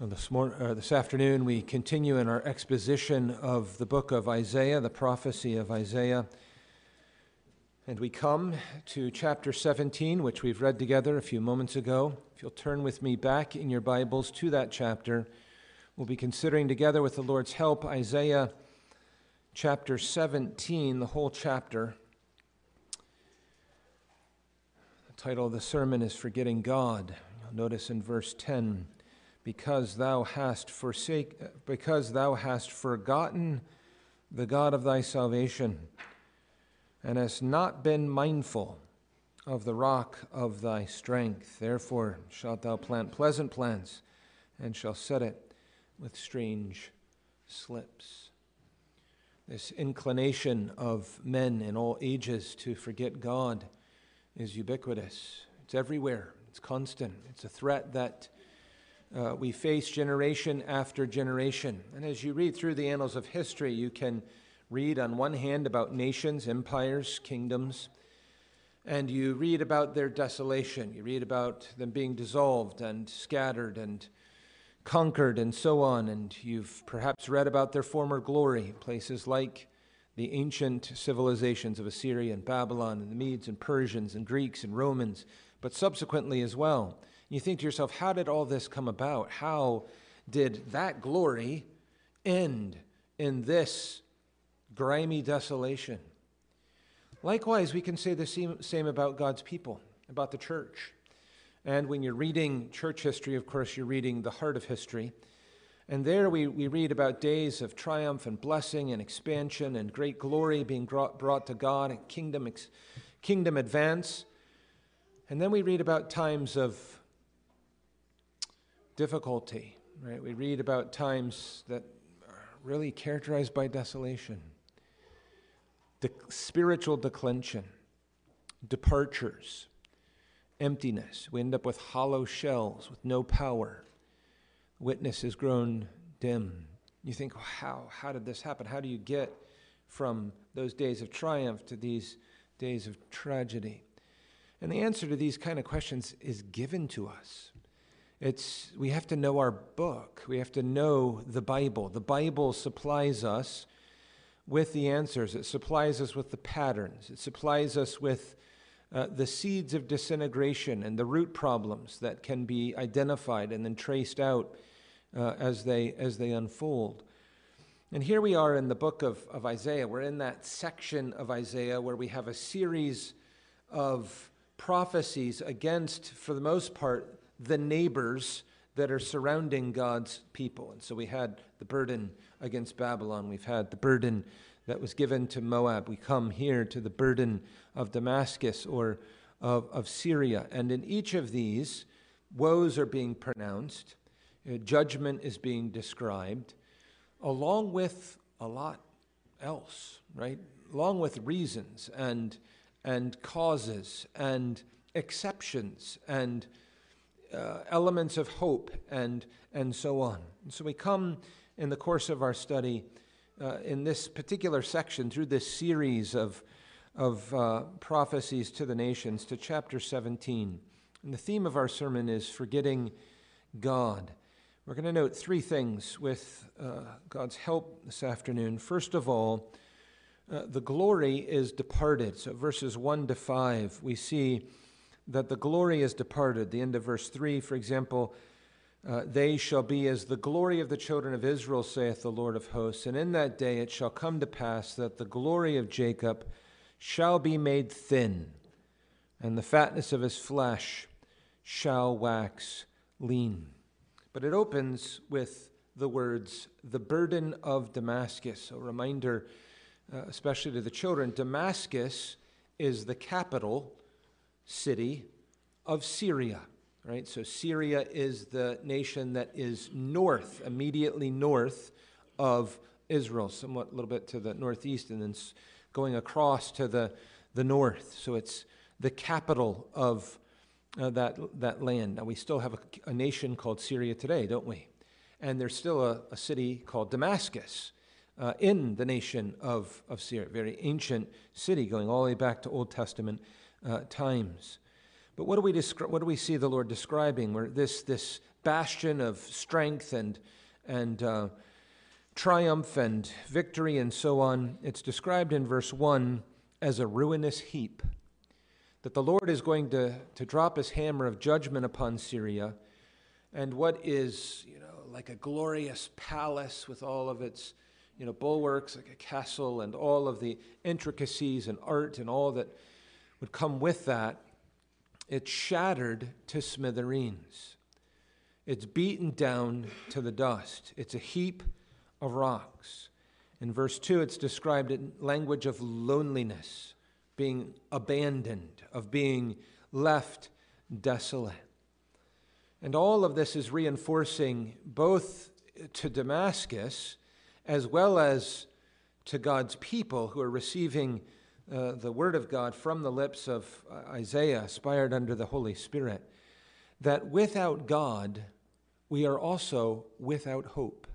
Well, this, uh, this afternoon, we continue in our exposition of the book of Isaiah, the prophecy of Isaiah. And we come to chapter 17, which we've read together a few moments ago. If you'll turn with me back in your Bibles to that chapter, we'll be considering together with the Lord's help Isaiah chapter 17, the whole chapter. The title of the sermon is Forgetting God. You'll notice in verse 10 because thou hast forsake, because thou hast forgotten the God of thy salvation, and hast not been mindful of the rock of thy strength. Therefore shalt thou plant pleasant plants, and shall set it with strange slips. This inclination of men in all ages to forget God is ubiquitous. It's everywhere. It's constant. It's a threat that uh, we face generation after generation. And as you read through the annals of history, you can read on one hand about nations, empires, kingdoms, and you read about their desolation. You read about them being dissolved and scattered and conquered and so on. And you've perhaps read about their former glory, places like the ancient civilizations of Assyria and Babylon and the Medes and Persians and Greeks and Romans, but subsequently as well. You think to yourself, how did all this come about? How did that glory end in this grimy desolation? Likewise, we can say the same, about God's people, about the church. And when you're reading church history, of course, you're reading the heart of history. And there we, we read about days of triumph and blessing and expansion and great glory being brought, brought to God and kingdom, kingdom advance. And then we read about times of difficulty, right? We read about times that are really characterized by desolation, de- spiritual declension, departures, emptiness. We end up with hollow shells with no power. Witness has grown dim. You think, how? How did this happen? How do you get from those days of triumph to these days of tragedy? And the answer to these kind of questions is given to us. It's, we have to know our book. We have to know the Bible. The Bible supplies us with the answers, it supplies us with the patterns, it supplies us with uh, the seeds of disintegration and the root problems that can be identified and then traced out uh, as, they, as they unfold. And here we are in the book of, of Isaiah. We're in that section of Isaiah where we have a series of prophecies against, for the most part, the neighbors that are surrounding God's people. And so we had the burden against Babylon, we've had the burden that was given to Moab. We come here to the burden of Damascus or of, of Syria. And in each of these, woes are being pronounced, uh, judgment is being described, along with a lot else, right? Along with reasons and, and causes and exceptions and uh, elements of hope and, and so on. And so we come in the course of our study uh, in this particular section through this series of, of uh, prophecies to the nations to chapter 17. And the theme of our sermon is forgetting God. We're going to note three things with uh, God's help this afternoon. First of all, uh, the glory is departed. So, verses 1 to 5, we see that the glory is departed. The end of verse 3, for example, uh, they shall be as the glory of the children of Israel, saith the Lord of hosts. And in that day it shall come to pass that the glory of Jacob shall be made thin, and the fatness of his flesh shall wax lean. But it opens with the words, the burden of Damascus. A reminder, uh, especially to the children Damascus is the capital city of Syria. Right? So Syria is the nation that is north, immediately north of Israel, somewhat a little bit to the northeast, and then going across to the, the north. So it's the capital of uh, that, that land. Now, we still have a, a, nation called Syria today, don't we? And there's still a, a city called Damascus uh, in the nation of, of Syria, very ancient city going all the way back to Old Testament uh, times. But what do we, descri- what do we see the Lord describing? Where this, this bastion of strength and, and uh, triumph and victory and so on, it's described in verse 1 as a ruinous heap. That the Lord is going to, to drop his hammer of judgment upon Syria, and what is, you know, like a glorious palace with all of its you know, bulwarks, like a castle, and all of the intricacies and art and all that would come with that, it's shattered to smithereens. It's beaten down to the dust. It's a heap of rocks. In verse 2, it's described in language of loneliness, being abandoned, of being left desolate. And all of this is reinforcing both to Damascus as well as to God's people who are receiving uh, the word of God from the lips of uh, Isaiah, inspired under the Holy Spirit, that without God, we are also without hope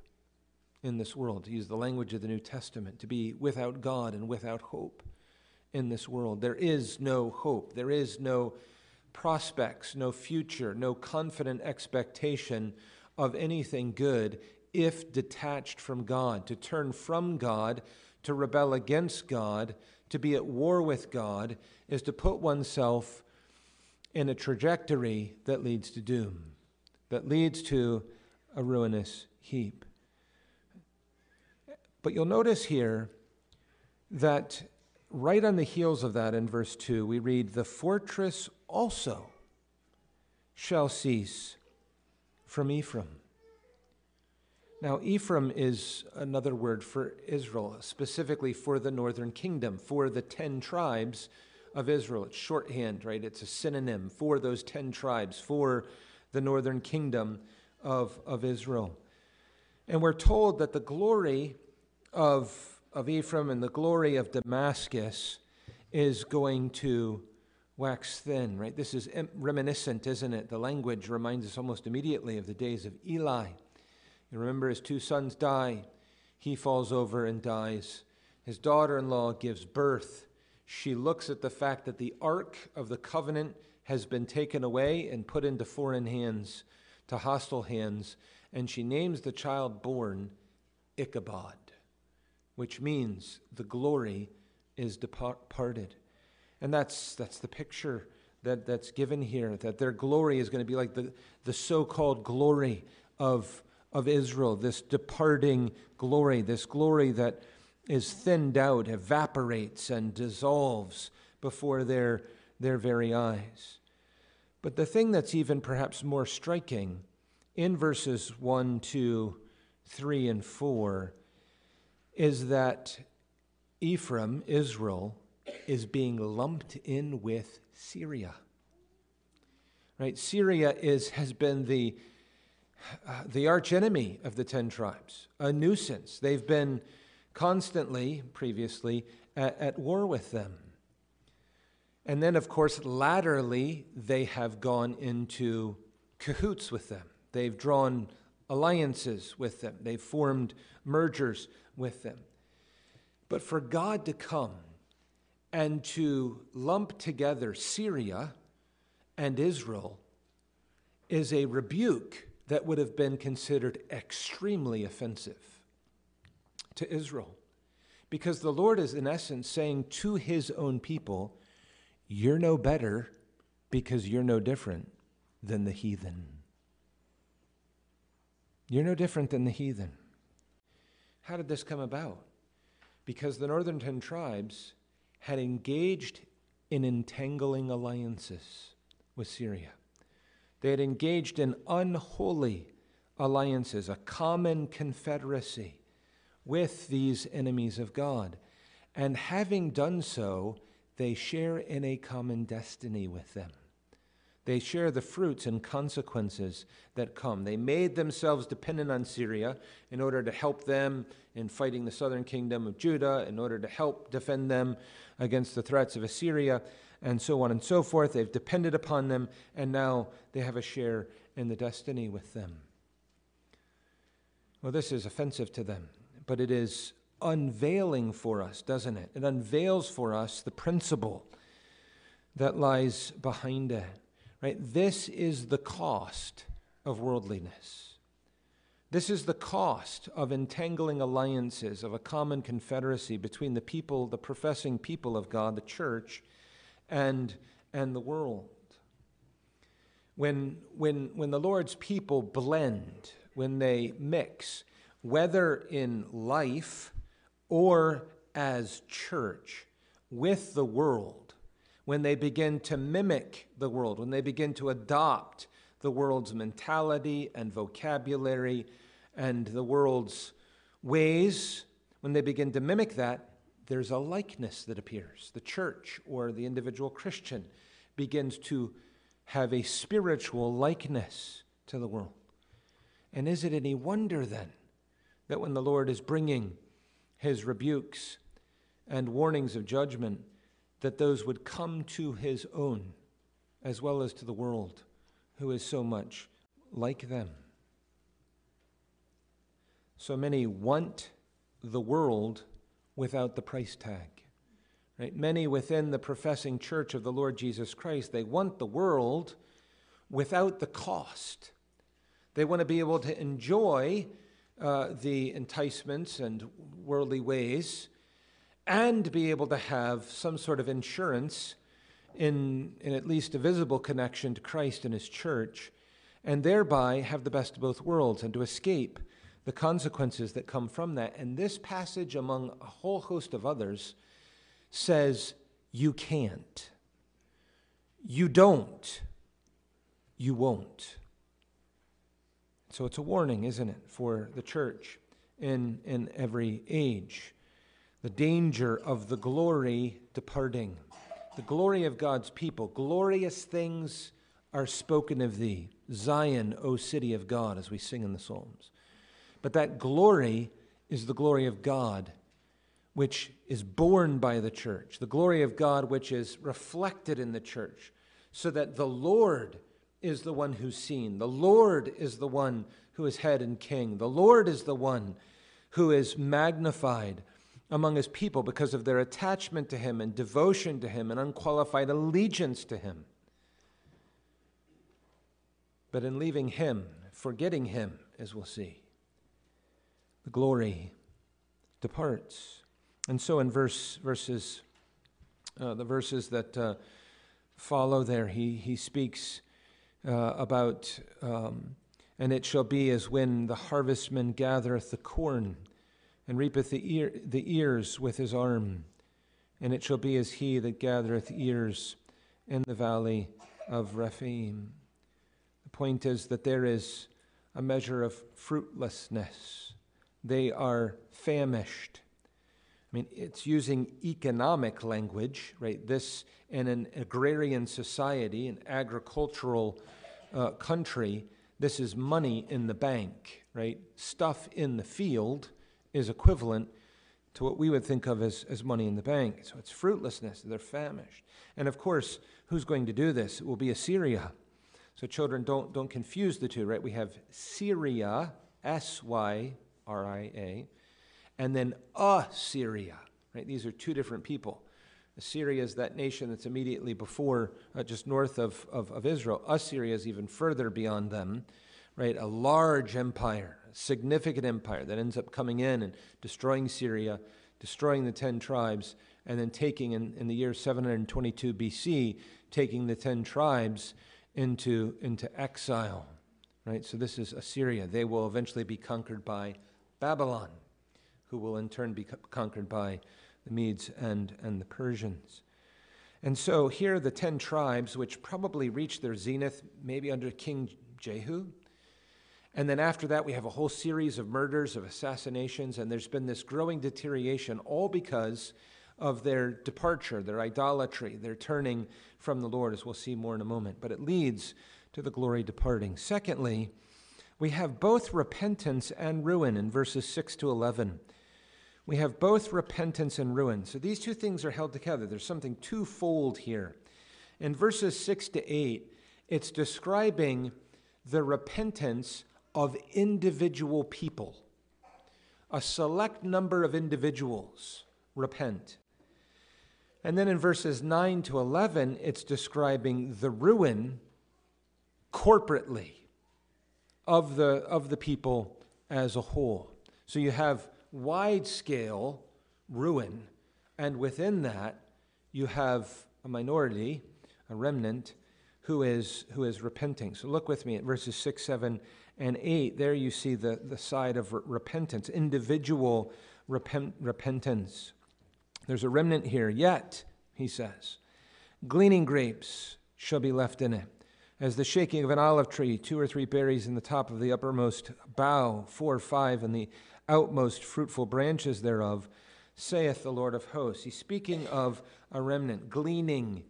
in this world, to use the language of the New Testament, to be without God and without hope in this world. There is no hope. There is no prospects, no future, no confident expectation of anything good if detached from God. To turn from God, to rebel against God, to be at war with God, is to put oneself in a trajectory that leads to doom, that leads to a ruinous heap. But you'll notice here that right on the heels of that in verse 2, we read, The fortress also shall cease from Ephraim. Now, Ephraim is another word for Israel, specifically for the northern kingdom, for the 10 tribes of Israel. It's shorthand, right? It's a synonym for those 10 tribes, for the northern kingdom of, of Israel. And we're told that the glory of, of Ephraim and the glory of Damascus is going to wax thin, right? This is reminiscent, isn't it? The language reminds us almost immediately of the days of Eli. You remember his two sons die. He falls over and dies. His daughter in law gives birth. She looks at the fact that the ark of the covenant has been taken away and put into foreign hands, to hostile hands, and she names the child born Ichabod which means the glory is departed. And that's, that's the picture that, that's given here, that their glory is going to be like the, the so called glory of, of Israel, this departing glory, this glory that is thinned out, evaporates, and dissolves before their, their very eyes. But the thing that's even perhaps more striking in verses 1, 2, 3, and 4 is that Ephraim, Israel, is being lumped in with Syria. Right? Syria is, has been the, uh, the archenemy of the ten tribes, a nuisance. They've been constantly, previously, at, at war with them. And then, of course, latterly, they have gone into cahoots with them. They've drawn alliances with them, they've formed mergers with them. But for God to come and to lump together Syria and Israel is a rebuke that would have been considered extremely offensive to Israel. Because the Lord is, in essence, saying to his own people, You're no better because you're no different than the heathen. You're no different than the heathen. How did this come about? Because the northern ten tribes had engaged in entangling alliances with Syria. They had engaged in unholy alliances, a common confederacy with these enemies of God. And having done so, they share in a common destiny with them. They share the fruits and consequences that come. They made themselves dependent on Syria in order to help them in fighting the southern kingdom of Judah, in order to help defend them against the threats of Assyria, and so on and so forth. They've depended upon them, and now they have a share in the destiny with them. Well, this is offensive to them, but it is unveiling for us, doesn't it? It unveils for us the principle that lies behind it. Right? This is the cost of worldliness. This is the cost of entangling alliances, of a common confederacy between the people, the professing people of God, the church, and, and the world. When, when, when the Lord's people blend, when they mix, whether in life or as church, with the world, when they begin to mimic the world, when they begin to adopt the world's mentality and vocabulary and the world's ways, when they begin to mimic that, there's a likeness that appears. The church or the individual Christian begins to have a spiritual likeness to the world. And is it any wonder then that when the Lord is bringing his rebukes and warnings of judgment, that those would come to his own as well as to the world who is so much like them? So many want the world without the price tag. Right? Many within the professing church of the Lord Jesus Christ, they want the world without the cost. They want to be able to enjoy uh, the enticements and worldly ways and be able to have some sort of insurance in, in at least a visible connection to Christ and his church, and thereby have the best of both worlds and to escape the consequences that come from that. And this passage, among a whole host of others, says you can't. You don't. You won't. So it's a warning, isn't it, for the church in, in every age. The danger of the glory departing. The glory of God's people. Glorious things are spoken of thee, Zion, O city of God, as we sing in the Psalms. But that glory is the glory of God which is borne by the church, the glory of God which is reflected in the church, so that the Lord is the one who's seen. The Lord is the one who is head and king. The Lord is the one who is magnified among his people because of their attachment to him and devotion to him and unqualified allegiance to him. But in leaving him, forgetting him, as we'll see, the glory departs. And so in verse, verses, uh, the verses that uh, follow there, he, he speaks uh, about, um, and it shall be as when the harvestman gathereth the corn and reapeth the, ear, the ears with his arm. And it shall be as he that gathereth ears in the valley of Rephaim. The point is that there is a measure of fruitlessness. They are famished. I mean, it's using economic language, right? This, in an agrarian society, an agricultural uh, country, this is money in the bank, right? Stuff in the field is equivalent to what we would think of as, as money in the bank. So it's fruitlessness, they're famished. And of course, who's going to do this? It will be Assyria. So children, don't, don't confuse the two, right? We have Syria, S Y R I A and then Assyria. Right? These are two different people. Assyria is that nation that's immediately before, uh, just north of, of, of Israel. Assyria is even further beyond them, right? A large empire, a significant empire that ends up coming in and destroying Syria, destroying the ten tribes, and then taking, in, in the year 722 BC, taking the ten tribes into, into exile, right? So this is Assyria. They will eventually be conquered by Babylon who will in turn be conquered by the Medes and, and the Persians. And so here are the 10 tribes, which probably reached their zenith maybe under King Jehu. And then after that, we have a whole series of murders, of assassinations, and there's been this growing deterioration, all because of their departure, their idolatry, their turning from the Lord, as we'll see more in a moment. But it leads to the glory departing. Secondly, we have both repentance and ruin in verses 6 to 11 we have both repentance and ruin. So these two things are held together. There's something twofold here. In verses 6 to 8, it's describing the repentance of individual people. A select number of individuals repent. And then in verses 9 to 11, it's describing the ruin corporately of the, of the people as a whole. So you have wide scale ruin, and within that, you have a minority, a remnant, who is, who is repenting. So look with me at verses 6, 7, and 8. There you see the, the side of re- repentance, individual repent, repentance. There's a remnant here, yet, he says, gleaning grapes shall be left in it. As the shaking of an olive tree, two or three berries in the top of the uppermost bough, four or five in the outmost fruitful branches thereof, saith the Lord of hosts. He's speaking of a remnant, gleaning,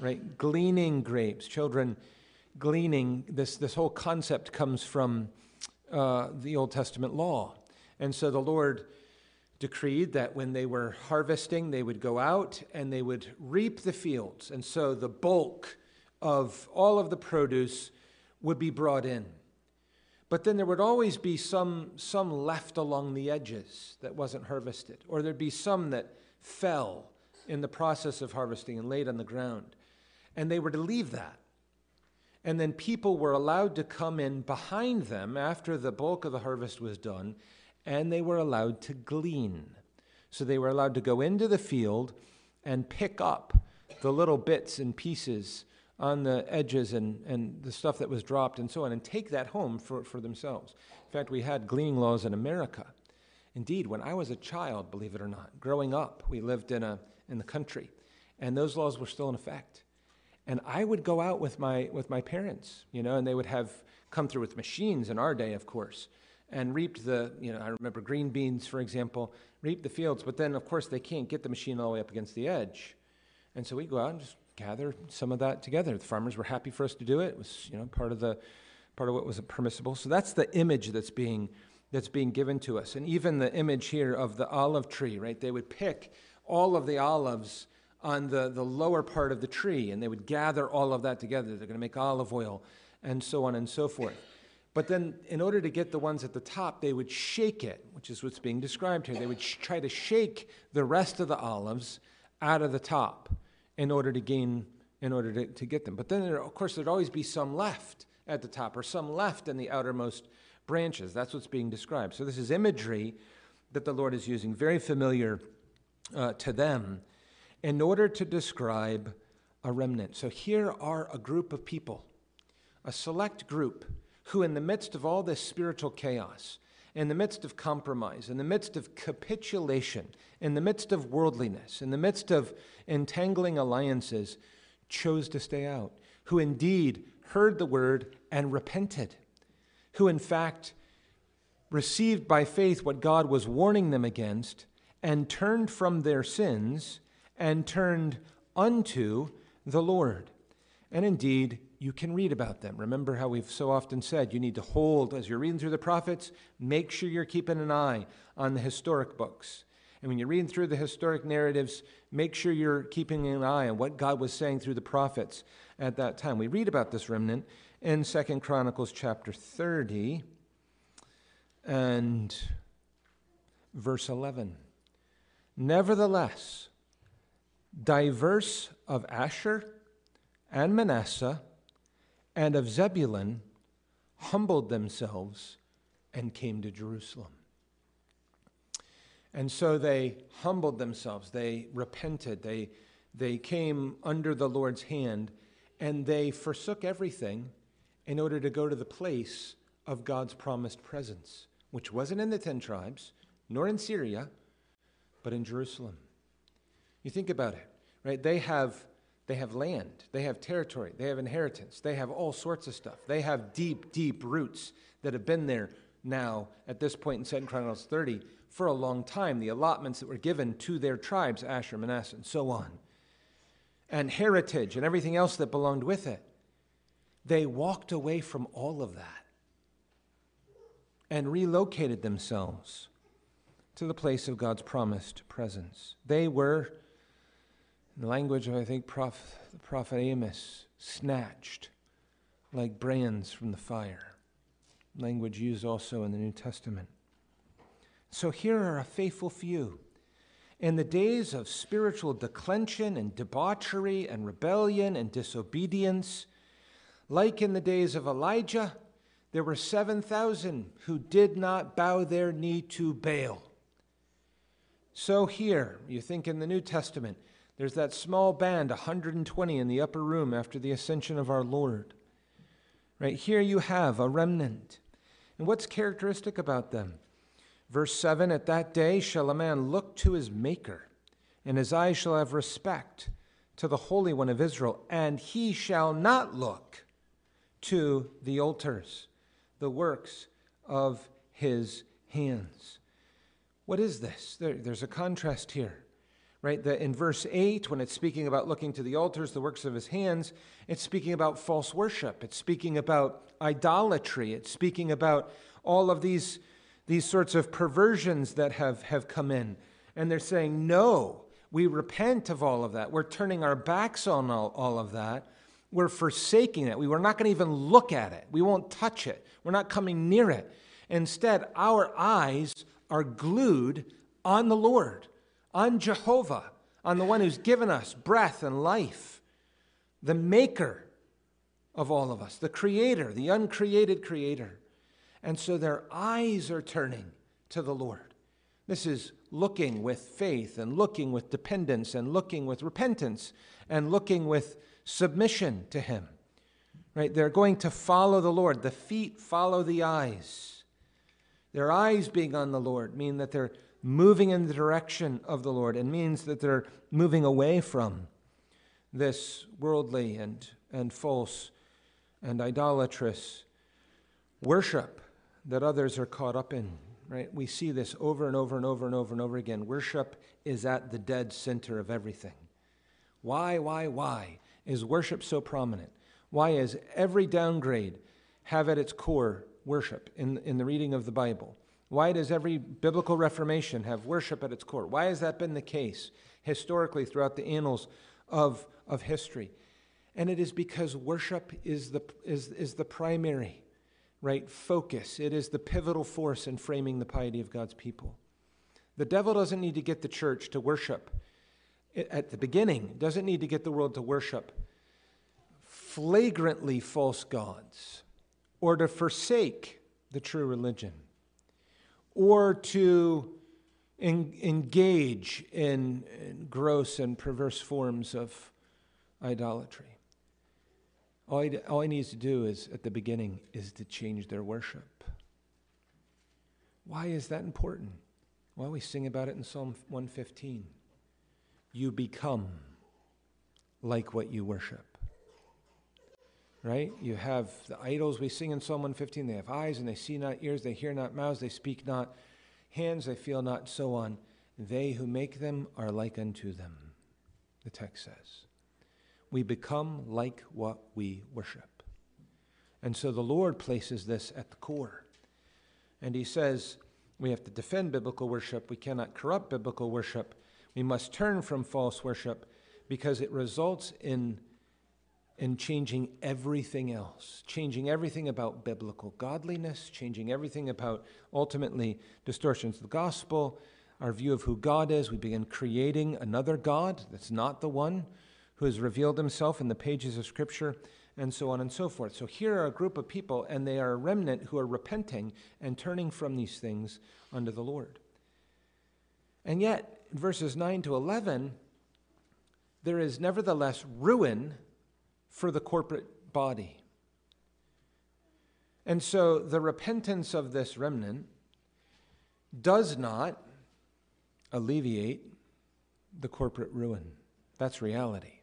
right? Gleaning grapes. Children, gleaning, this, this whole concept comes from uh, the Old Testament law. And so the Lord decreed that when they were harvesting, they would go out and they would reap the fields. And so the bulk of all of the produce would be brought in. But then there would always be some, some left along the edges that wasn't harvested, or there'd be some that fell in the process of harvesting and laid on the ground. And they were to leave that. And then people were allowed to come in behind them after the bulk of the harvest was done and they were allowed to glean. So they were allowed to go into the field and pick up the little bits and pieces on the edges and, and the stuff that was dropped and so on and take that home for, for themselves. In fact, we had gleaning laws in America. Indeed, when I was a child, believe it or not, growing up, we lived in, a, in the country, and those laws were still in effect. And I would go out with my, with my parents, you know, and they would have come through with machines in our day, of course and reaped the, you know, I remember green beans, for example, reaped the fields, but then, of course, they can't get the machine all the way up against the edge. And so we go out and just gather some of that together. The farmers were happy for us to do it. It was, you know, part of the, part of what was permissible. So that's the image that's being, that's being given to us. And even the image here of the olive tree, right? They would pick all of the olives on the, the lower part of the tree and they would gather all of that together. They're going to make olive oil and so on and so forth. But then, in order to get the ones at the top, they would shake it, which is what's being described here. They would sh- try to shake the rest of the olives out of the top in order to gain, in order to, to get them. But then, there, of course, there'd always be some left at the top or some left in the outermost branches. That's what's being described. So, this is imagery that the Lord is using, very familiar uh, to them, in order to describe a remnant. So, here are a group of people, a select group who, in the midst of all this spiritual chaos, in the midst of compromise, in the midst of capitulation, in the midst of worldliness, in the midst of entangling alliances, chose to stay out, who indeed heard the word and repented, who in fact received by faith what God was warning them against and turned from their sins and turned unto the Lord. And indeed, you can read about them. Remember how we've so often said you need to hold, as you're reading through the prophets, make sure you're keeping an eye on the historic books. And when you're reading through the historic narratives, make sure you're keeping an eye on what God was saying through the prophets at that time. We read about this remnant in Second Chronicles chapter 30 and verse 11. Nevertheless, diverse of Asher and Manasseh and of Zebulun humbled themselves and came to Jerusalem. And so they humbled themselves, they repented, they, they came under the Lord's hand, and they forsook everything in order to go to the place of God's promised presence, which wasn't in the ten tribes, nor in Syria, but in Jerusalem. You think about it, right? They have they have land, they have territory, they have inheritance, they have all sorts of stuff. They have deep, deep roots that have been there now at this point in 2 Chronicles 30 for a long time. The allotments that were given to their tribes, Asher, Manasseh, and so on, and heritage and everything else that belonged with it. They walked away from all of that and relocated themselves to the place of God's promised presence. They were in the language of, I think, Prof, the prophet Amos, snatched like brands from the fire. Language used also in the New Testament. So here are a faithful few. In the days of spiritual declension and debauchery and rebellion and disobedience, Like in the days of Elijah, there were 7,000 who did not bow their knee to Baal. So here, you think in the New Testament, there's that small band, 120 in the upper room after the ascension of our Lord. Right here you have a remnant. And what's characteristic about them? Verse 7 At that day shall a man look to his Maker, and his eyes shall have respect to the Holy One of Israel, and he shall not look to the altars the works of his hands. What is this? There, there's a contrast here, right? That in verse 8, when it's speaking about looking to the altars, the works of his hands, it's speaking about false worship. It's speaking about idolatry. It's speaking about all of these, these sorts of perversions that have, have come in. And they're saying, no, we repent of all of that. We're turning our backs on all, all of that. We're forsaking it. We were not going to even look at it. We won't touch it. We're not coming near it. Instead, our eyes are glued on the Lord, on Jehovah, on the one who's given us breath and life, the maker of all of us, the creator, the uncreated creator. And so their eyes are turning to the Lord. This is looking with faith and looking with dependence and looking with repentance and looking with submission to Him. Right? They're going to follow the Lord. The feet follow the eyes. Their eyes being on the Lord mean that they're moving in the direction of the Lord and means that they're moving away from this worldly and, and false and idolatrous worship that others are caught up in. Right? We see this over and over and over and over and over again. Worship is at the dead center of everything. Why, why, why is worship so prominent? Why is every downgrade have at its core worship in, in the reading of the Bible? Why does every biblical reformation have worship at its core? Why has that been the case historically throughout the annals of, of history? And it is because worship is the, is, is the primary right focus. It is the pivotal force in framing the piety of God's people. The devil doesn't need to get the church to worship at the beginning, doesn't need to get the world to worship flagrantly false gods or to forsake the true religion or to en- engage in, in gross and perverse forms of idolatry. All he, all he needs to do is, at the beginning, is to change their worship. Why is that important? Well, we sing about it in Psalm 115. You become like what you worship right? You have the idols we sing in Psalm 115. They have eyes and they see not, ears, they hear not, mouths, they speak not, hands they feel not, so on. They who make them are like unto them, the text says. We become like what we worship. And so the Lord places this at the core. And He says we have to defend biblical worship. We cannot corrupt biblical worship. We must turn from false worship because it results in and changing everything else, changing everything about biblical godliness, changing everything about ultimately distortions of the gospel, our view of who God is. We begin creating another God that's not the one who has revealed himself in the pages of Scripture, and so on and so forth. So here are a group of people, and they are a remnant who are repenting and turning from these things unto the Lord. And yet, verses 9 to 11, there is nevertheless ruin for the corporate body. And so the repentance of this remnant does not alleviate the corporate ruin. That's reality.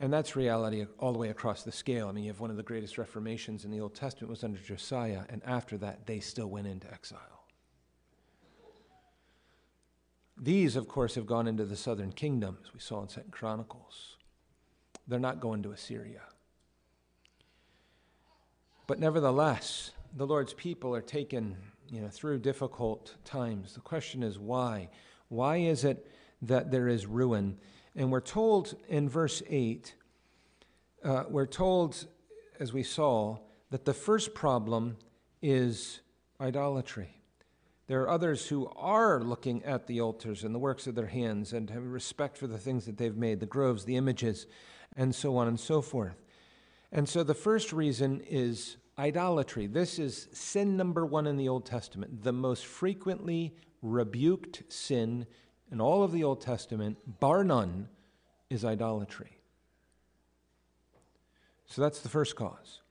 And that's reality all the way across the scale. I mean, you have one of the greatest reformations in the Old Testament was under Josiah, and after that, they still went into exile. These, of course, have gone into the southern kingdom, as we saw in Second Chronicles. They're not going to Assyria. But nevertheless, the Lord's people are taken you know, through difficult times. The question is why? Why is it that there is ruin? And we're told in verse 8, uh, we're told, as we saw, that the first problem is idolatry. There are others who are looking at the altars and the works of their hands and have respect for the things that they've made, the groves, the images, and so on and so forth. And so the first reason is idolatry. This is sin number one in the Old Testament, the most frequently rebuked sin in all of the Old Testament, bar none, is idolatry. So that's the first cause.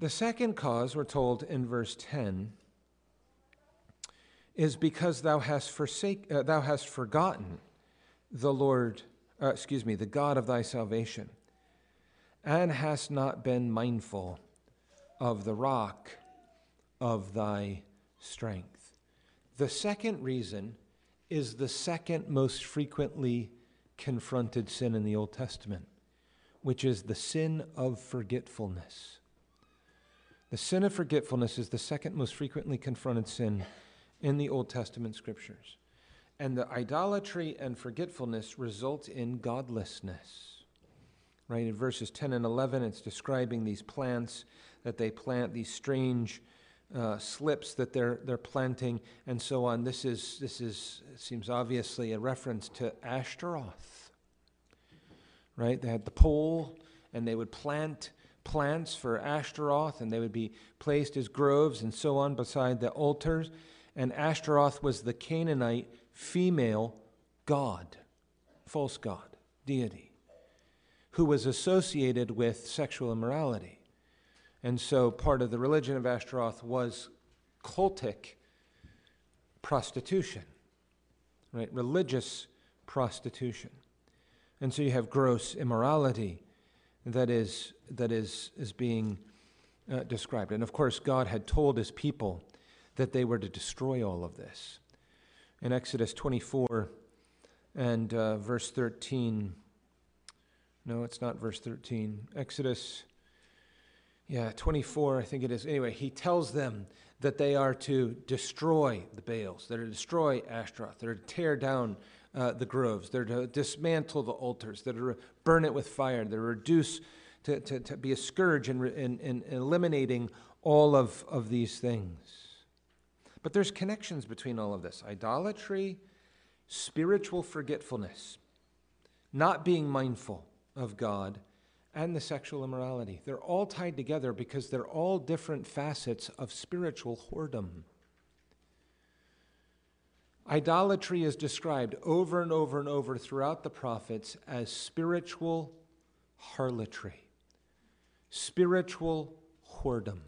The second cause, we're told in verse 10, is because thou hast, forsake, uh, thou hast forgotten the Lord, uh, excuse me, the God of thy salvation, and hast not been mindful of the rock of thy strength. The second reason is the second most frequently confronted sin in the Old Testament, which is the sin of forgetfulness. The sin of forgetfulness is the second most frequently confronted sin in the Old Testament scriptures. And the idolatry and forgetfulness result in godlessness. Right? In verses 10 and 11, it's describing these plants that they plant, these strange uh, slips that they're, they're planting, and so on. This is, this is, seems obviously a reference to Ashtaroth. Right? They had the pole, and they would plant plants for Ashtaroth, and they would be placed as groves and so on beside the altars. And Ashtaroth was the Canaanite female god, false god, deity, who was associated with sexual immorality. And so part of the religion of Ashtaroth was cultic prostitution, right? Religious prostitution. And so you have gross immorality that is, that is, is being uh, described. And of course, God had told his people that they were to destroy all of this. In Exodus 24 and uh, verse 13, no, it's not verse 13. Exodus yeah, 24, I think it is. Anyway, he tells them that they are to destroy the Baals, they're to destroy Ashtaroth, they're to tear down uh, the groves, they're to dismantle the altars, they're to burn it with fire, they're to reduce, to, to, be a scourge in, in, in eliminating all of, of these things. But there's connections between all of this idolatry, spiritual forgetfulness, not being mindful of God and the sexual immorality. They're all tied together because they're all different facets of spiritual whoredom. Idolatry is described over and over and over throughout the prophets as spiritual harlotry, spiritual whoredom.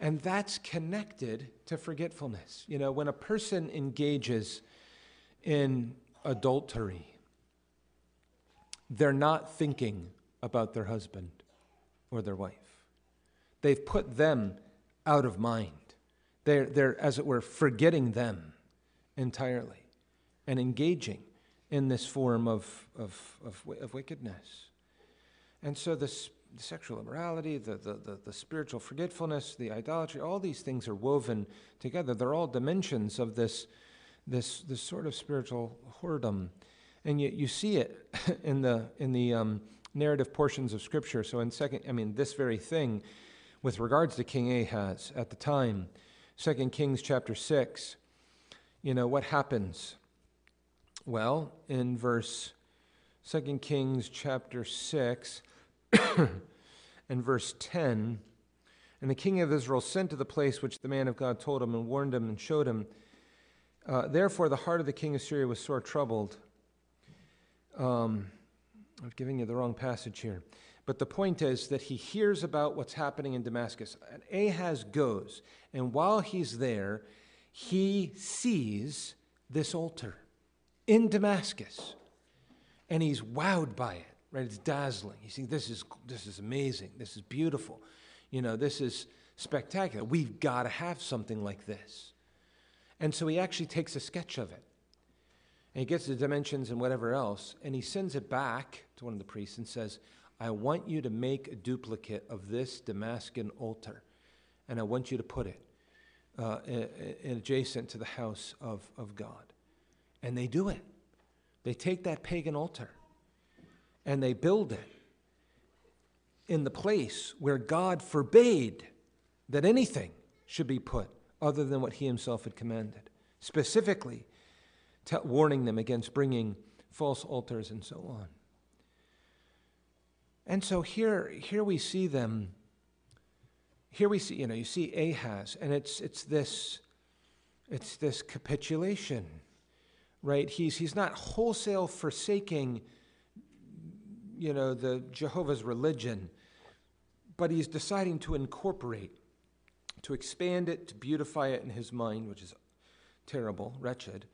And that's connected to forgetfulness. You know, when a person engages in adultery, they're not thinking about their husband or their wife. They've put them out of mind. They're, they're, as it were, forgetting them entirely and engaging in this form of, of, of, of wickedness. And so the sexual immorality, the, the, the, the, spiritual forgetfulness, the idolatry, all these things are woven together. They're all dimensions of this, this, this sort of spiritual whoredom. And yet you see it in the, in the um, narrative portions of Scripture. So, in second, I mean, this very thing with regards to King Ahaz at the time, Second Kings chapter 6, you know, what happens? Well, in verse Second Kings chapter 6 and verse 10, and the king of Israel sent to the place which the man of God told him and warned him and showed him. Uh, Therefore, the heart of the king of Syria was sore troubled um, I'm giving you the wrong passage here. But the point is that he hears about what's happening in Damascus. And Ahaz goes, and while he's there, he sees this altar in Damascus. And he's wowed by it, right? It's dazzling. You see, this is, this is amazing. This is beautiful. You know, this is spectacular. We've got to have something like this. And so he actually takes a sketch of it. And he gets the dimensions and whatever else, and he sends it back to one of the priests and says, I want you to make a duplicate of this Damascus altar, and I want you to put it uh, adjacent to the house of, of God. And they do it. They take that pagan altar and they build it in the place where God forbade that anything should be put other than what he himself had commanded. Specifically, t- warning them against bringing false altars and so on. And so here, here we see them. Here we see, you know, you see Ahaz, and it's it's this, it's this capitulation, right? He's he's not wholesale forsaking, you know, the Jehovah's religion, but he's deciding to incorporate, to expand it, to beautify it in his mind, which is terrible, wretched.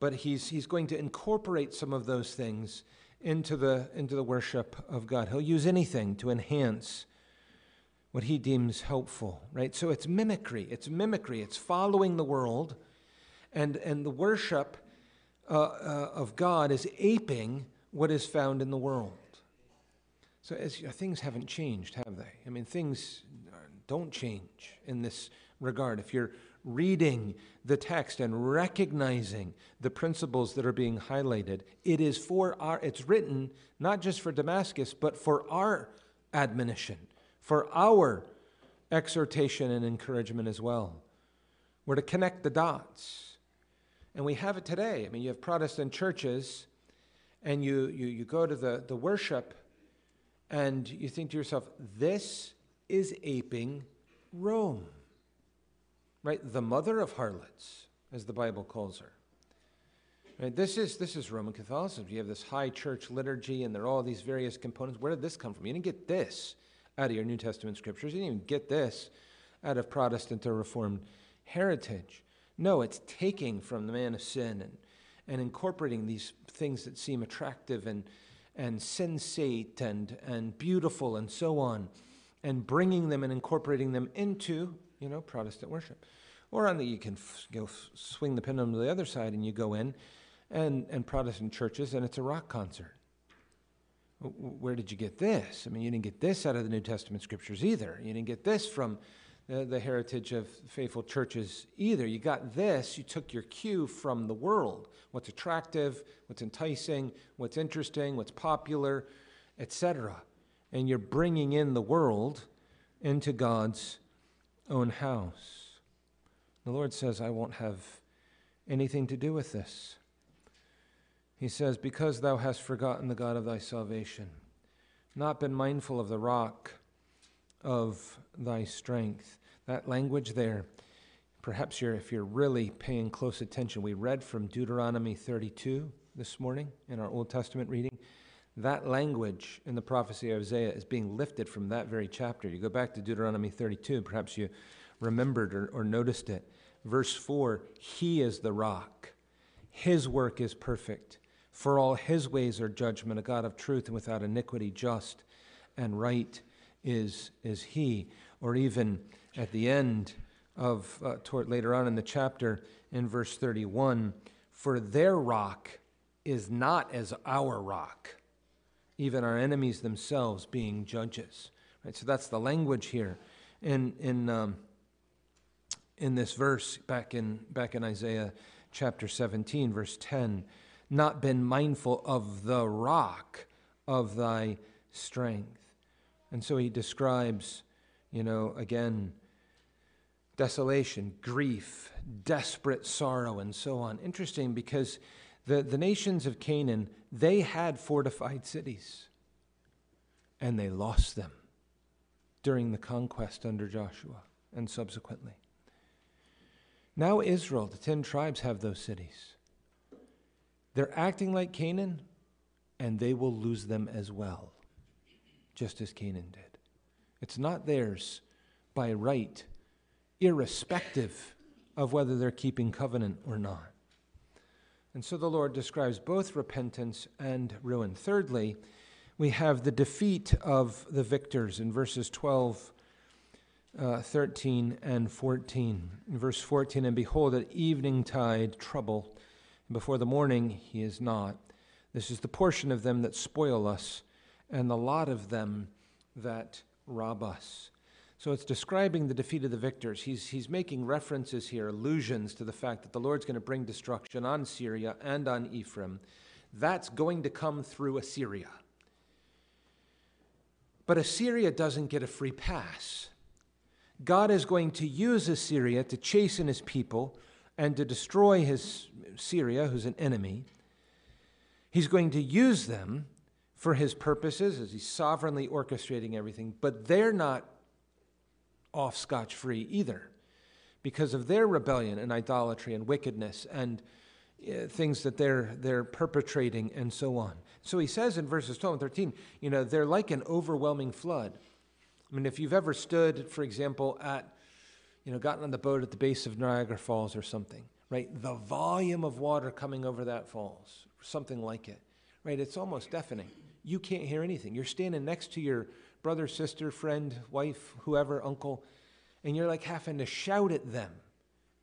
But he's he's going to incorporate some of those things into the, into the worship of God. He'll use anything to enhance what he deems helpful, right? So it's mimicry. It's mimicry. It's following the world, and, and the worship uh, uh, of God is aping what is found in the world. So as, things haven't changed, have they? I mean, things uh, don't change in this regard. If you're reading the text and recognizing the principles that are being highlighted. It is for our, it's written not just for Damascus, but for our admonition, for our exhortation and encouragement as well. We're to connect the dots. And we have it today. I mean, you have Protestant churches, and you, you, you go to the, the worship, and you think to yourself, this is aping Rome right? The mother of harlots, as the Bible calls her. Right? This is this is Roman Catholicism. You have this high church liturgy, and there are all these various components. Where did this come from? You didn't get this out of your New Testament scriptures. You didn't even get this out of Protestant or Reformed heritage. No, it's taking from the man of sin and, and incorporating these things that seem attractive and, and sensate and, and beautiful and so on, and bringing them and incorporating them into you know, Protestant worship. Or on the, you can f- go f- swing the pendulum to the other side and you go in and, and Protestant churches and it's a rock concert. Where did you get this? I mean, you didn't get this out of the New Testament scriptures either. You didn't get this from the, the heritage of faithful churches either. You got this, you took your cue from the world. What's attractive, what's enticing, what's interesting, what's popular, etc. And you're bringing in the world into God's own house. The Lord says, I won't have anything to do with this. He says, Because thou hast forgotten the God of thy salvation, not been mindful of the rock of thy strength. That language there, perhaps you're, if you're really paying close attention, we read from Deuteronomy 32 this morning in our Old Testament reading. That language in the prophecy of Isaiah is being lifted from that very chapter. You go back to Deuteronomy 32, perhaps you remembered or, or noticed it. Verse 4 He is the rock, His work is perfect. For all His ways are judgment, a God of truth and without iniquity, just and right is, is He. Or even at the end of, uh, toward, later on in the chapter, in verse 31, for their rock is not as our rock even our enemies themselves being judges. Right? So that's the language here in, in, um, in this verse back in, back in Isaiah chapter 17, verse 10 not been mindful of the rock of thy strength. And so he describes, you know, again, desolation, grief, desperate sorrow, and so on. Interesting because the, the nations of Canaan, they had fortified cities, and they lost them during the conquest under Joshua and subsequently. Now, Israel, the ten tribes, have those cities. They're acting like Canaan, and they will lose them as well, just as Canaan did. It's not theirs by right, irrespective of whether they're keeping covenant or not. And so the Lord describes both repentance and ruin. Thirdly, we have the defeat of the victors in verses 12, uh, 13, and 14. In verse 14, and behold, at evening tide trouble, and before the morning he is not. This is the portion of them that spoil us, and the lot of them that rob us. So it's describing the defeat of the victors. He's, he's making references here, allusions to the fact that the Lord's going to bring destruction on Syria and on Ephraim. That's going to come through Assyria. But Assyria doesn't get a free pass. God is going to use Assyria to chasten his people and to destroy his Syria, who's an enemy. He's going to use them for his purposes as he's sovereignly orchestrating everything, but they're not off scotch free either because of their rebellion and idolatry and wickedness and uh, things that they're, they're perpetrating and so on. So he says in verses 12 and 13, you know, they're like an overwhelming flood. I mean, if you've ever stood, for example, at, you know, gotten on the boat at the base of Niagara Falls or something, right? The volume of water coming over that falls, something like it, right? It's almost deafening. You can't hear anything. You're standing next to your brother, sister, friend, wife, whoever, uncle, and you're like having to shout at them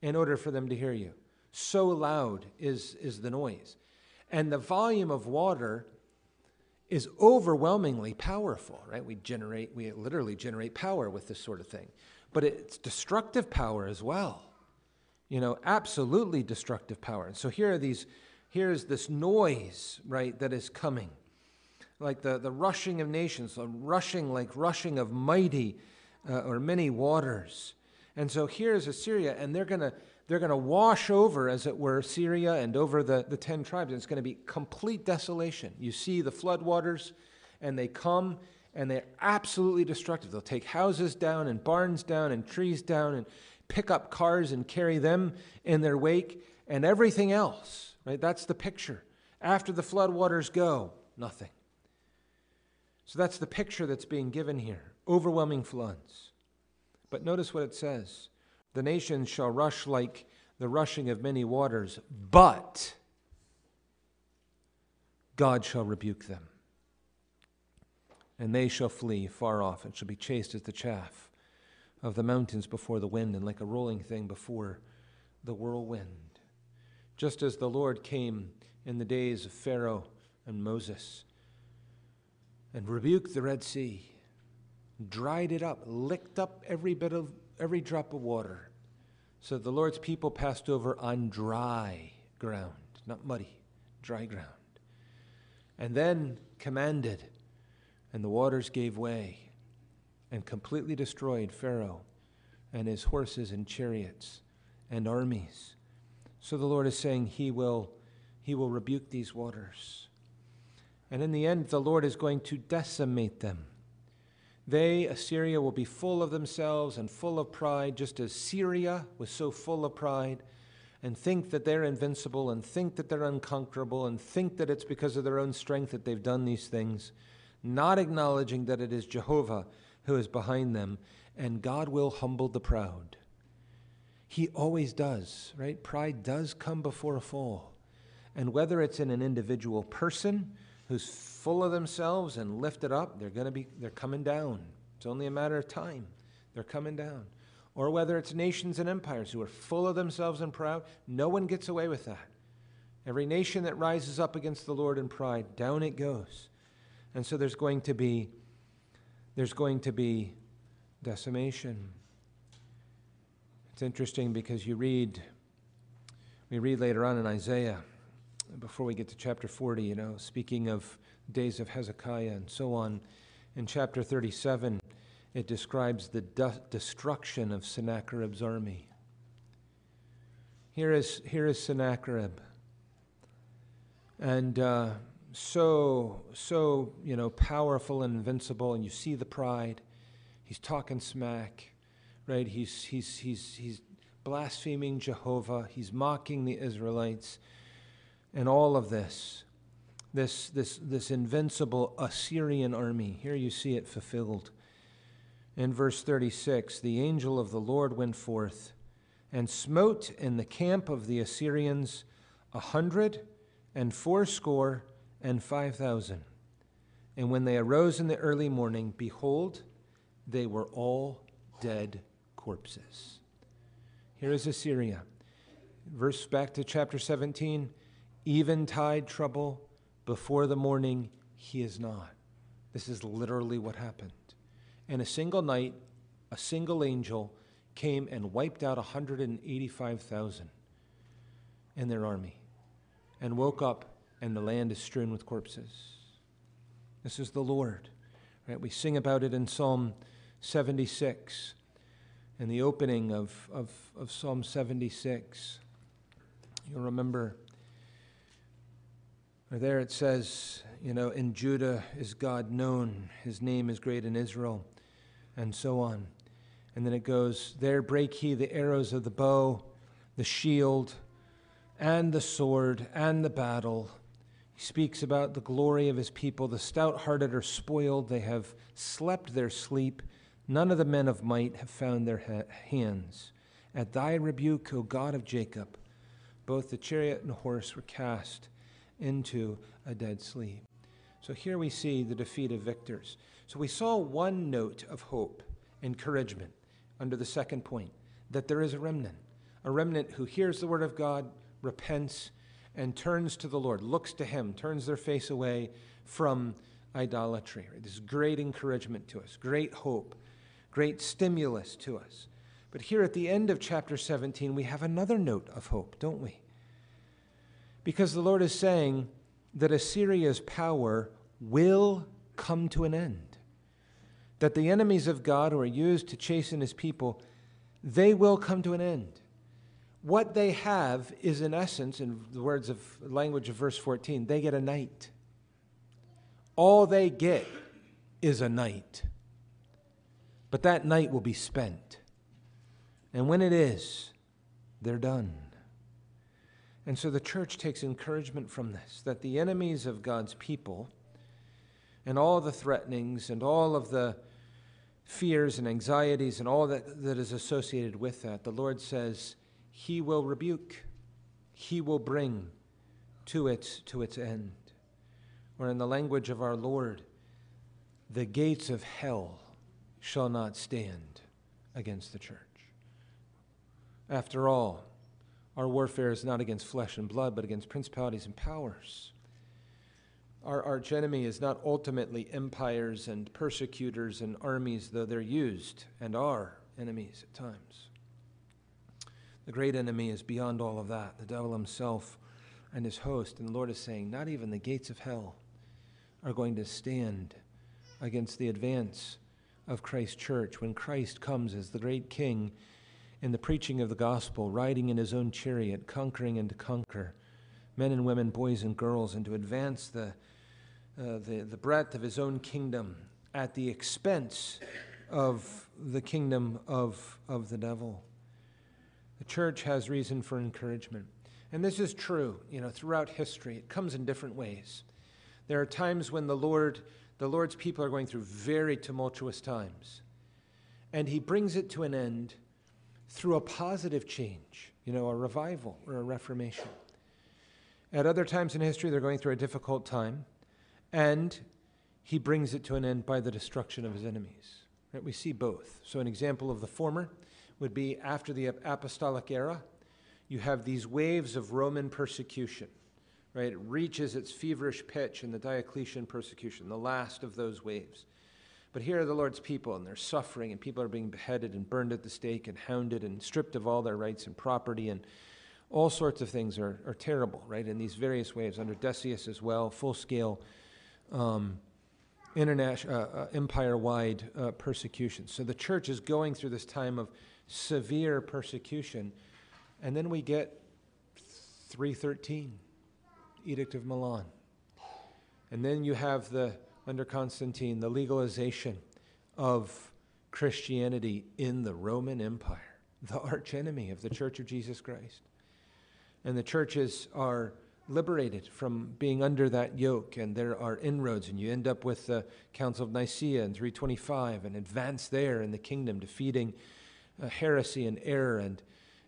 in order for them to hear you. So loud is, is the noise. And the volume of water is overwhelmingly powerful, right? We generate, we literally generate power with this sort of thing. But it's destructive power as well. You know, absolutely destructive power. And so here are these, here's this noise, right, that is coming. Like the, the rushing of nations, a rushing like rushing of mighty uh, or many waters. And so here's Assyria, and they're going to they're going to wash over, as it were, Syria and over the, the 10 tribes. And it's going to be complete desolation. You see the floodwaters, and they come, and they're absolutely destructive. They'll take houses down, and barns down, and trees down, and pick up cars and carry them in their wake, and everything else. Right? That's the picture. After the floodwaters go, nothing. So that's the picture that's being given here overwhelming floods. But notice what it says the nations shall rush like the rushing of many waters, but God shall rebuke them. And they shall flee far off, and shall be chased as the chaff of the mountains before the wind, and like a rolling thing before the whirlwind. Just as the Lord came in the days of Pharaoh and Moses and rebuked the Red Sea, dried it up, licked up every bit of every drop of water. So the Lord's people passed over on dry ground, not muddy, dry ground. And then commanded, and the waters gave way and completely destroyed Pharaoh and his horses and chariots and armies. So the Lord is saying he will, he will rebuke these waters. And in the end, the Lord is going to decimate them. They, Assyria, will be full of themselves and full of pride, just as Syria was so full of pride, and think that they're invincible, and think that they're unconquerable, and think that it's because of their own strength that they've done these things, not acknowledging that it is Jehovah who is behind them, and God will humble the proud. He always does, right? Pride does come before a fall. And whether it's in an individual person, who's full of themselves and lifted up, they're going to be they're coming down. It's only a matter of time. They're coming down. Or whether it's nations and empires who are full of themselves and proud, no one gets away with that. Every nation that rises up against the Lord in pride, down it goes. And so there's going to be there's going to be decimation. It's interesting because you read we read later on in Isaiah before we get to chapter 40, you know, speaking of days of Hezekiah and so on, in chapter 37, it describes the de- destruction of Sennacherib's army. Here is, here is Sennacherib. And uh, so, so, you know, powerful and invincible, and you see the pride. He's talking smack, right? He's, he's, he's, he's blaspheming Jehovah. He's mocking the Israelites and all of this, this, this, this invincible Assyrian army. Here you see it fulfilled. In verse 36, the angel of the Lord went forth and smote in the camp of the Assyrians a hundred and fourscore and five thousand. And when they arose in the early morning, behold, they were all dead corpses. Here is Assyria. Verse back to chapter 17 eventide trouble before the morning, he is not. This is literally what happened. In a single night, a single angel came and wiped out 185,000 in their army and woke up, and the land is strewn with corpses. This is the Lord. Right? We sing about it in Psalm 76, in the opening of, of, of Psalm 76. You'll remember There it says, you know, in Judah is God known, his name is great in Israel, and so on. And then it goes, There break he the arrows of the bow, the shield, and the sword, and the battle. He speaks about the glory of his people. The stout hearted are spoiled, they have slept their sleep. None of the men of might have found their ha- hands. At thy rebuke, O God of Jacob, both the chariot and horse were cast into a dead sleep. So here we see the defeat of victors. So we saw one note of hope, encouragement, under the second point that there is a remnant, a remnant who hears the word of God, repents, and turns to the Lord, looks to Him, turns their face away from idolatry. This is great encouragement to us, great hope, great stimulus to us. But here at the end of chapter 17, we have another note of hope, don't we? Because the Lord is saying that Assyria's power will come to an end. That the enemies of God who are used to chasten his people, they will come to an end. What they have is, in essence, in the words of language of verse 14, they get a night. All they get is a night. But that night will be spent. And when it is, they're done. And so the church takes encouragement from this that the enemies of God's people and all the threatenings and all of the fears and anxieties and all that, that is associated with that, the Lord says, He will rebuke, He will bring to its, to its end. Or in the language of our Lord, the gates of hell shall not stand against the church. After all, our warfare is not against flesh and blood, but against principalities and powers. Our arch enemy is not ultimately empires and persecutors and armies, though they're used and are enemies at times. The great enemy is beyond all of that, the devil himself and his host. And the Lord is saying, not even the gates of hell are going to stand against the advance of Christ's church when Christ comes as the great king in the preaching of the gospel, riding in his own chariot, conquering and to conquer men and women, boys and girls, and to advance the, uh, the, the breadth of his own kingdom at the expense of the kingdom of, of the devil. The church has reason for encouragement. And this is true, you know, throughout history. It comes in different ways. There are times when the Lord, the Lord's people are going through very tumultuous times. And he brings it to an end through a positive change, you know, a revival or a reformation. At other times in history, they're going through a difficult time, and he brings it to an end by the destruction of his enemies. Right? We see both. So, an example of the former would be after the apostolic era, you have these waves of Roman persecution. Right? It reaches its feverish pitch in the Diocletian persecution, the last of those waves. But here are the Lord's people, and they're suffering, and people are being beheaded and burned at the stake and hounded and stripped of all their rights and property, and all sorts of things are, are terrible, right? In these various ways, under Decius as well, full scale, um, international, uh, uh, empire wide uh, persecution. So the church is going through this time of severe persecution. And then we get 313, Edict of Milan. And then you have the under Constantine the legalization of Christianity in the Roman Empire, the archenemy of the Church of Jesus Christ. And the churches are liberated from being under that yoke, and there are inroads, and you end up with the Council of Nicaea in 325 and advance there in the kingdom, defeating uh, heresy and error. And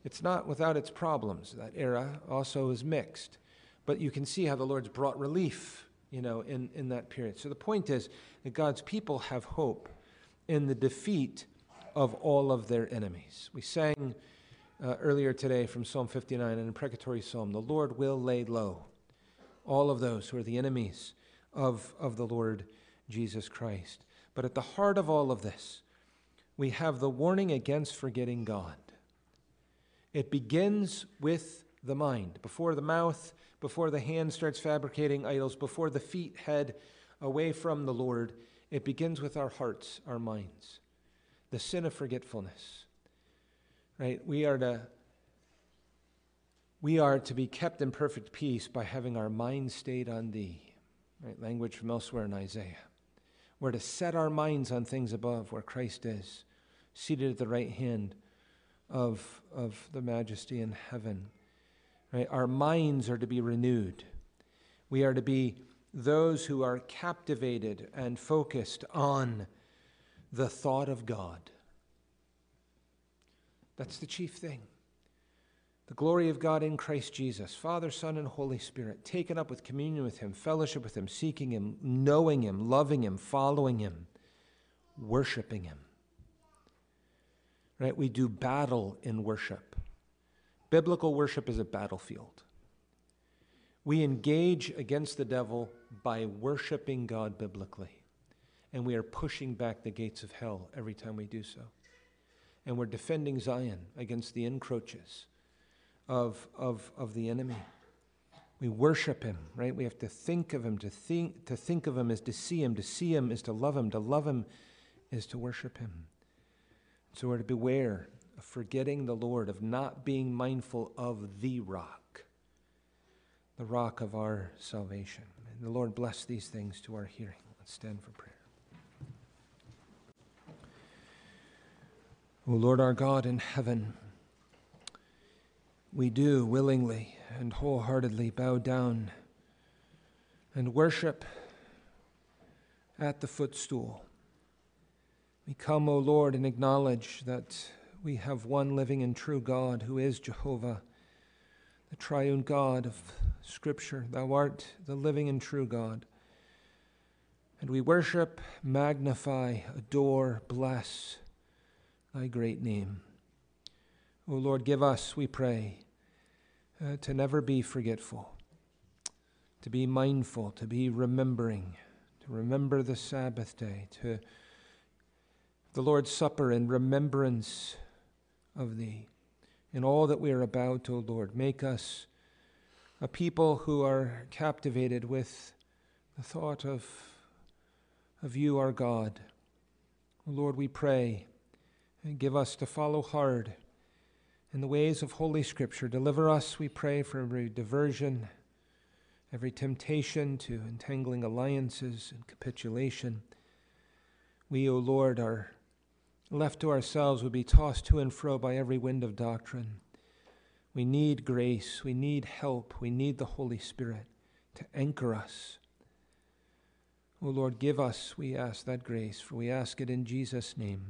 it's not without its problems. That era also is mixed. But you can see how the Lord's brought relief you know, in, in that period. So the point is that God's people have hope in the defeat of all of their enemies. We sang uh, earlier today from Psalm 59 an imprecatory psalm The Lord will lay low all of those who are the enemies of, of the Lord Jesus Christ. But at the heart of all of this, we have the warning against forgetting God. It begins with the mind. Before the mouth before the hand starts fabricating idols, before the feet head away from the Lord, it begins with our hearts, our minds. The sin of forgetfulness. Right? We are to We are to be kept in perfect peace by having our mind stayed on thee. Right? Language from elsewhere in Isaiah. We're to set our minds on things above where Christ is, seated at the right hand of, of the majesty in heaven. Right? Our minds are to be renewed. We are to be those who are captivated and focused on the thought of God. That's the chief thing. The glory of God in Christ Jesus, Father, Son, and Holy Spirit, taken up with communion with Him, fellowship with Him, seeking Him, knowing Him, loving Him, following Him, worshiping Him. Right? We do battle in worship. Biblical worship is a battlefield. We engage against the devil by worshiping God biblically. And we are pushing back the gates of hell every time we do so. And we're defending Zion against the encroaches of, of, of the enemy. We worship him, right? We have to think of him. To think, to think of him is to see him. To see him is to love him. To love him is to worship him. So we're to beware of forgetting the Lord, of not being mindful of the rock, the rock of our salvation. And the Lord bless these things to our hearing. Let's stand for prayer. O Lord our God in heaven, we do willingly and wholeheartedly bow down and worship at the footstool. We come, O Lord, and acknowledge that we have one living and true God who is Jehovah, the triune God of Scripture. Thou art the living and true God. And we worship, magnify, adore, bless thy great name. O Lord, give us, we pray, uh, to never be forgetful, to be mindful, to be remembering, to remember the Sabbath day, to the Lord's Supper in remembrance of Thee. In all that we are about, O Lord, make us a people who are captivated with the thought of, of You, our God. Lord, we pray, and give us to follow hard in the ways of Holy Scripture. Deliver us, we pray, from every diversion, every temptation to entangling alliances and capitulation. We, O Lord, are left to ourselves, would be tossed to and fro by every wind of doctrine. We need grace. We need help. We need the Holy Spirit to anchor us. O Lord, give us, we ask that grace, for we ask it in Jesus' name.